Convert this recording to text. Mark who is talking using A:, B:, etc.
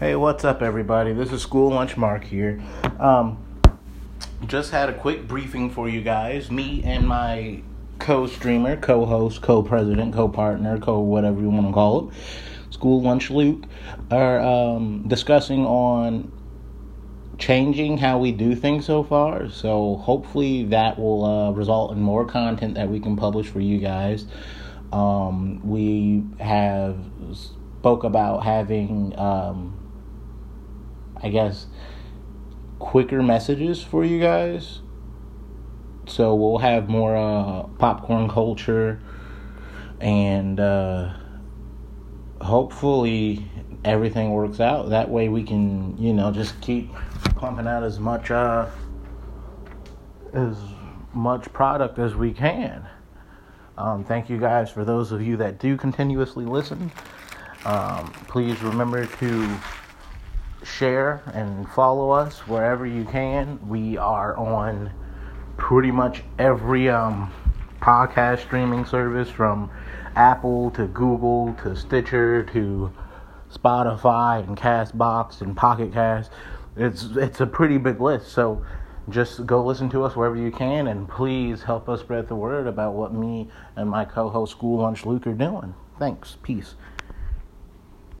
A: Hey, what's up, everybody? This is School Lunch Mark here. Um, just had a quick briefing for you guys. Me and my co-streamer, co-host, co-president, co-partner, co-whatever you want to call it, School Lunch Luke, are um, discussing on changing how we do things so far. So hopefully that will uh, result in more content that we can publish for you guys. Um, we have spoke about having, um, I guess, quicker messages for you guys. So we'll have more uh, popcorn culture and uh, hopefully everything works out. That way we can, you know, just keep pumping out as much uh, as much product as we can. Um, thank you guys for those of you that do continuously listen. Um, please remember to share and follow us wherever you can. We are on pretty much every um, podcast streaming service from Apple to Google to Stitcher to Spotify and Castbox and Pocket Cast. It's it's a pretty big list. So just go listen to us wherever you can and please help us spread the word about what me and my co-host School Lunch Luke are doing. Thanks. Peace.